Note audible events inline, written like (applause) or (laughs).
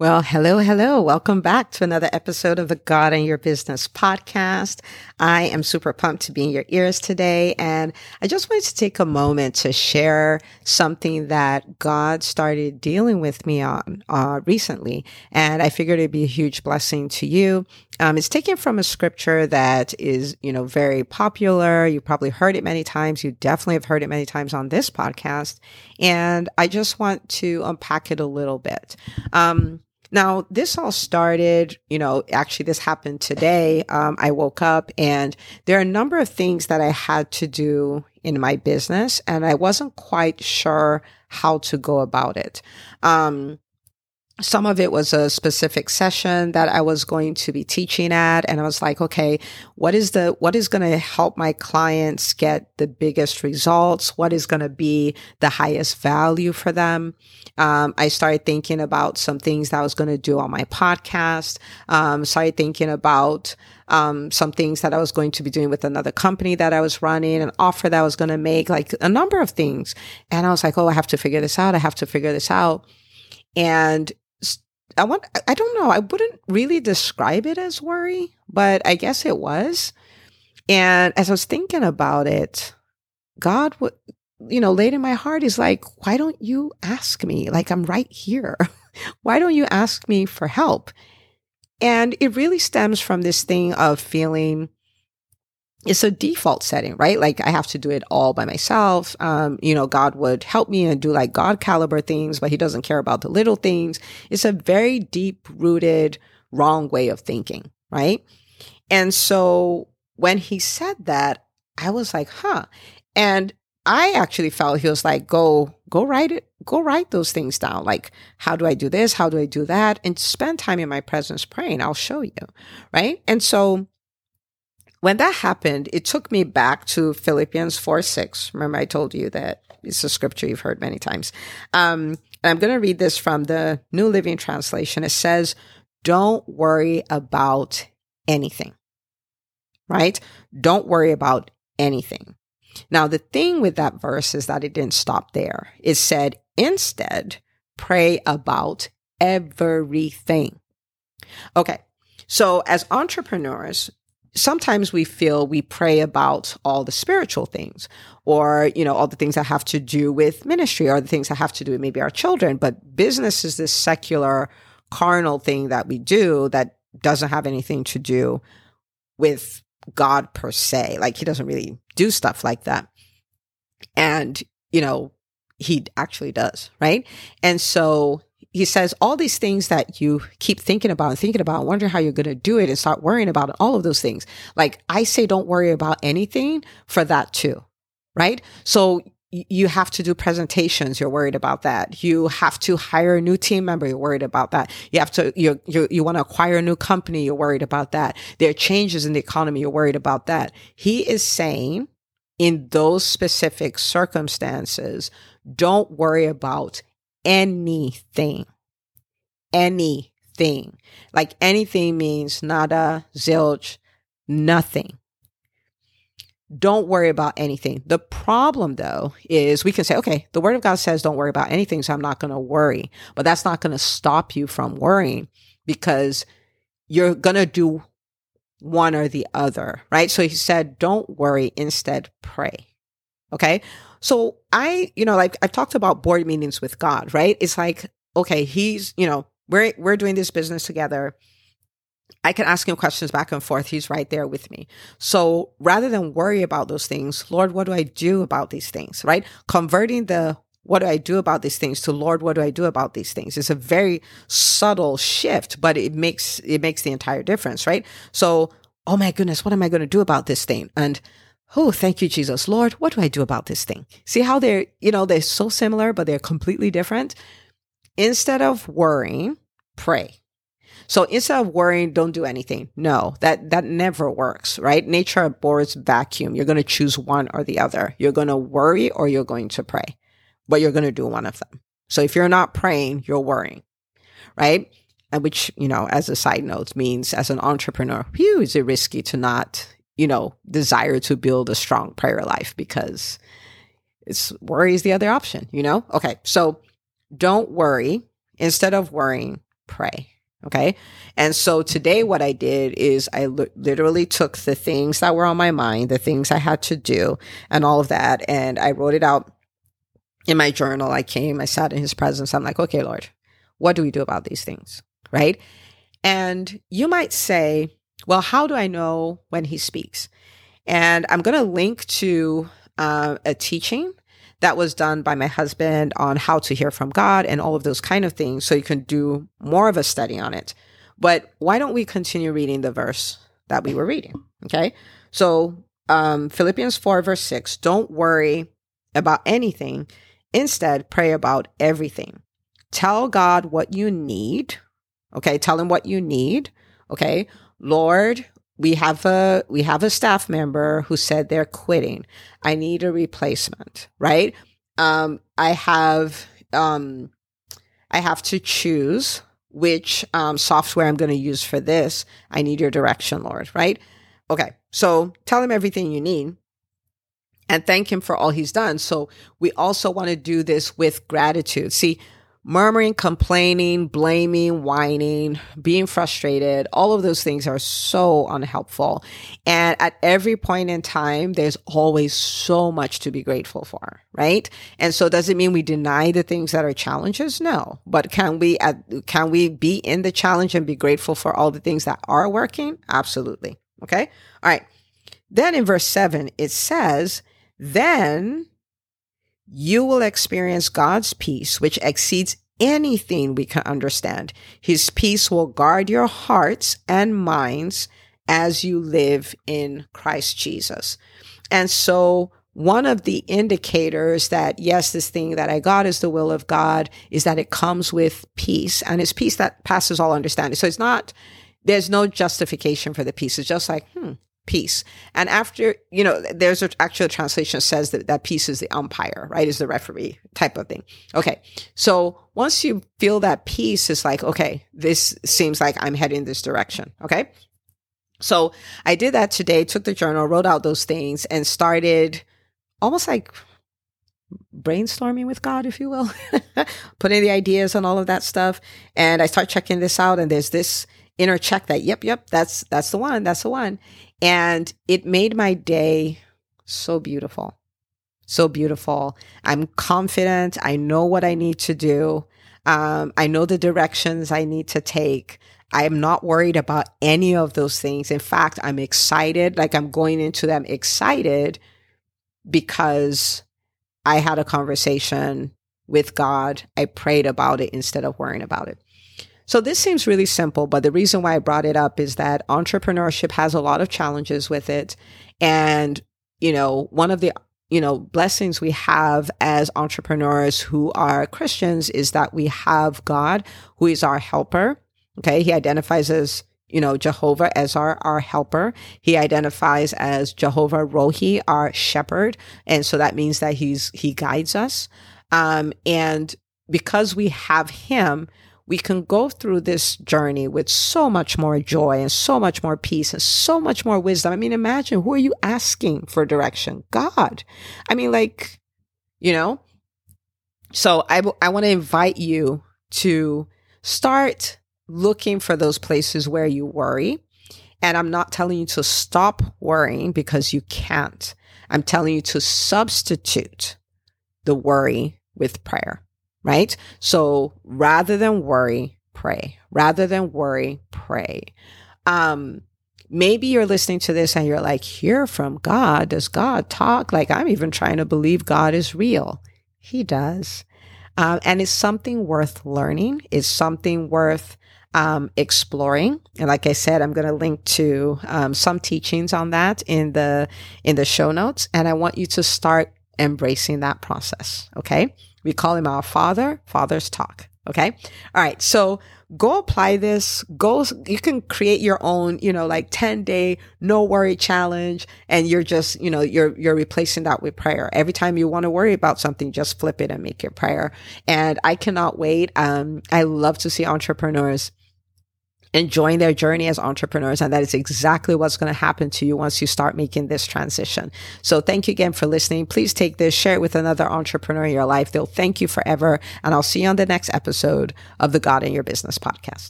Well, hello, hello. Welcome back to another episode of the God and Your Business podcast. I am super pumped to be in your ears today. And I just wanted to take a moment to share something that God started dealing with me on uh, recently. And I figured it'd be a huge blessing to you. Um, it's taken from a scripture that is, you know, very popular. You probably heard it many times. You definitely have heard it many times on this podcast. And I just want to unpack it a little bit. Um, now, this all started, you know, actually, this happened today. Um, I woke up and there are a number of things that I had to do in my business, and I wasn't quite sure how to go about it. Um, some of it was a specific session that I was going to be teaching at. And I was like, okay, what is the, what is going to help my clients get the biggest results? What is going to be the highest value for them? Um, I started thinking about some things that I was going to do on my podcast. Um, started thinking about, um, some things that I was going to be doing with another company that I was running, an offer that I was going to make, like a number of things. And I was like, oh, I have to figure this out. I have to figure this out. And I want I don't know, I wouldn't really describe it as worry, but I guess it was. And as I was thinking about it, God would you know, laid in my heart is like, why don't you ask me? Like I'm right here. (laughs) why don't you ask me for help? And it really stems from this thing of feeling it's a default setting, right? Like I have to do it all by myself. Um, you know, God would help me and do like God caliber things, but he doesn't care about the little things. It's a very deep rooted wrong way of thinking, right? And so when he said that, I was like, huh. And I actually felt he was like, go, go write it, go write those things down. Like, how do I do this? How do I do that? And spend time in my presence praying. I'll show you. Right. And so when that happened, it took me back to Philippians 4 6. Remember, I told you that it's a scripture you've heard many times. Um, I'm going to read this from the New Living Translation. It says, Don't worry about anything, right? Don't worry about anything. Now, the thing with that verse is that it didn't stop there. It said, Instead, pray about everything. Okay. So, as entrepreneurs, sometimes we feel we pray about all the spiritual things or you know all the things that have to do with ministry or the things that have to do with maybe our children but business is this secular carnal thing that we do that doesn't have anything to do with god per se. Like he doesn't really do stuff like that. And you know he actually does right? And so he says all these things that you keep thinking about and thinking about, wondering how you're going to do it and start worrying about all of those things. Like I say, don't worry about anything for that too. Right. So you have to do presentations. You're worried about that. You have to hire a new team member. You're worried about that. You have to, you, you, you want to acquire a new company. You're worried about that. There are changes in the economy. You're worried about that. He is saying in those specific circumstances, don't worry about anything. Anything. Like anything means nada, zilch, nothing. Don't worry about anything. The problem though is we can say, okay, the word of God says don't worry about anything, so I'm not going to worry. But that's not going to stop you from worrying because you're going to do one or the other, right? So he said, don't worry, instead pray. Okay. So I, you know, like I've talked about board meetings with God, right? It's like, okay, he's, you know, we're we're doing this business together. I can ask him questions back and forth. He's right there with me. So rather than worry about those things, Lord, what do I do about these things? Right? Converting the what do I do about these things to Lord, what do I do about these things? It's a very subtle shift, but it makes it makes the entire difference, right? So, oh my goodness, what am I going to do about this thing? And Oh, thank you, Jesus. Lord, what do I do about this thing? See how they're, you know, they're so similar, but they're completely different. Instead of worrying, pray. So instead of worrying, don't do anything. No, that, that never works, right? Nature abhors vacuum. You're going to choose one or the other. You're going to worry or you're going to pray, but you're going to do one of them. So if you're not praying, you're worrying, right? And which, you know, as a side note means as an entrepreneur, whew, is it risky to not, you know, desire to build a strong prayer life because it's worry is the other option, you know? Okay. So don't worry. Instead of worrying, pray. Okay. And so today, what I did is I literally took the things that were on my mind, the things I had to do, and all of that, and I wrote it out in my journal. I came, I sat in his presence. I'm like, okay, Lord, what do we do about these things? Right. And you might say, well, how do I know when he speaks? And I'm going to link to uh, a teaching that was done by my husband on how to hear from God and all of those kind of things. So you can do more of a study on it. But why don't we continue reading the verse that we were reading? Okay. So, um, Philippians 4, verse 6 don't worry about anything. Instead, pray about everything. Tell God what you need. Okay. Tell him what you need. Okay. Lord, we have a we have a staff member who said they're quitting. I need a replacement, right? Um, I have um, I have to choose which um, software I'm going to use for this. I need your direction, Lord, right? Okay, so tell him everything you need and thank him for all he's done. So we also want to do this with gratitude. See, murmuring, complaining, blaming, whining, being frustrated, all of those things are so unhelpful. And at every point in time, there's always so much to be grateful for, right? And so does it mean we deny the things that are challenges? No. But can we, can we be in the challenge and be grateful for all the things that are working? Absolutely. Okay. All right. Then in verse seven, it says, then you will experience God's peace, which exceeds anything we can understand. His peace will guard your hearts and minds as you live in Christ Jesus. And so one of the indicators that yes, this thing that I got is the will of God is that it comes with peace and it's peace that passes all understanding. So it's not, there's no justification for the peace. It's just like, hmm, peace. And after, you know, there's a, actually a translation says that that peace is the umpire, right? Is the referee type of thing. Okay. So once you feel that peace, it's like, okay, this seems like I'm heading this direction. Okay. So I did that today, took the journal, wrote out those things and started almost like brainstorming with God, if you will, (laughs) putting the ideas and all of that stuff. And I start checking this out and there's this inner check that, yep, yep, that's, that's the one. That's the one. And it made my day so beautiful. So beautiful. I'm confident. I know what I need to do. Um, I know the directions I need to take. I am not worried about any of those things. In fact, I'm excited. Like I'm going into them excited because I had a conversation with God. I prayed about it instead of worrying about it. So this seems really simple, but the reason why I brought it up is that entrepreneurship has a lot of challenges with it. And, you know, one of the you know, blessings we have as entrepreneurs who are Christians is that we have God who is our helper. Okay. He identifies as, you know, Jehovah as our, our helper. He identifies as Jehovah Rohi, our shepherd. And so that means that he's, he guides us. Um, and because we have him, we can go through this journey with so much more joy and so much more peace and so much more wisdom. I mean, imagine who are you asking for direction? God. I mean, like, you know, so I, I want to invite you to start looking for those places where you worry. And I'm not telling you to stop worrying because you can't. I'm telling you to substitute the worry with prayer right? So rather than worry, pray. Rather than worry, pray. Um, maybe you're listening to this and you're like, hear from God. Does God talk? Like, I'm even trying to believe God is real. He does. Um, and it's something worth learning. It's something worth um, exploring. And like I said, I'm going to link to um, some teachings on that in the in the show notes. And I want you to start embracing that process. Okay. We call him our father, father's talk. Okay. All right. So go apply this. Go, you can create your own, you know, like 10 day no worry challenge. And you're just, you know, you're, you're replacing that with prayer. Every time you want to worry about something, just flip it and make it prayer. And I cannot wait. Um, I love to see entrepreneurs enjoying their journey as entrepreneurs. And that is exactly what's going to happen to you once you start making this transition. So thank you again for listening. Please take this, share it with another entrepreneur in your life. They'll thank you forever. And I'll see you on the next episode of the God in Your Business podcast.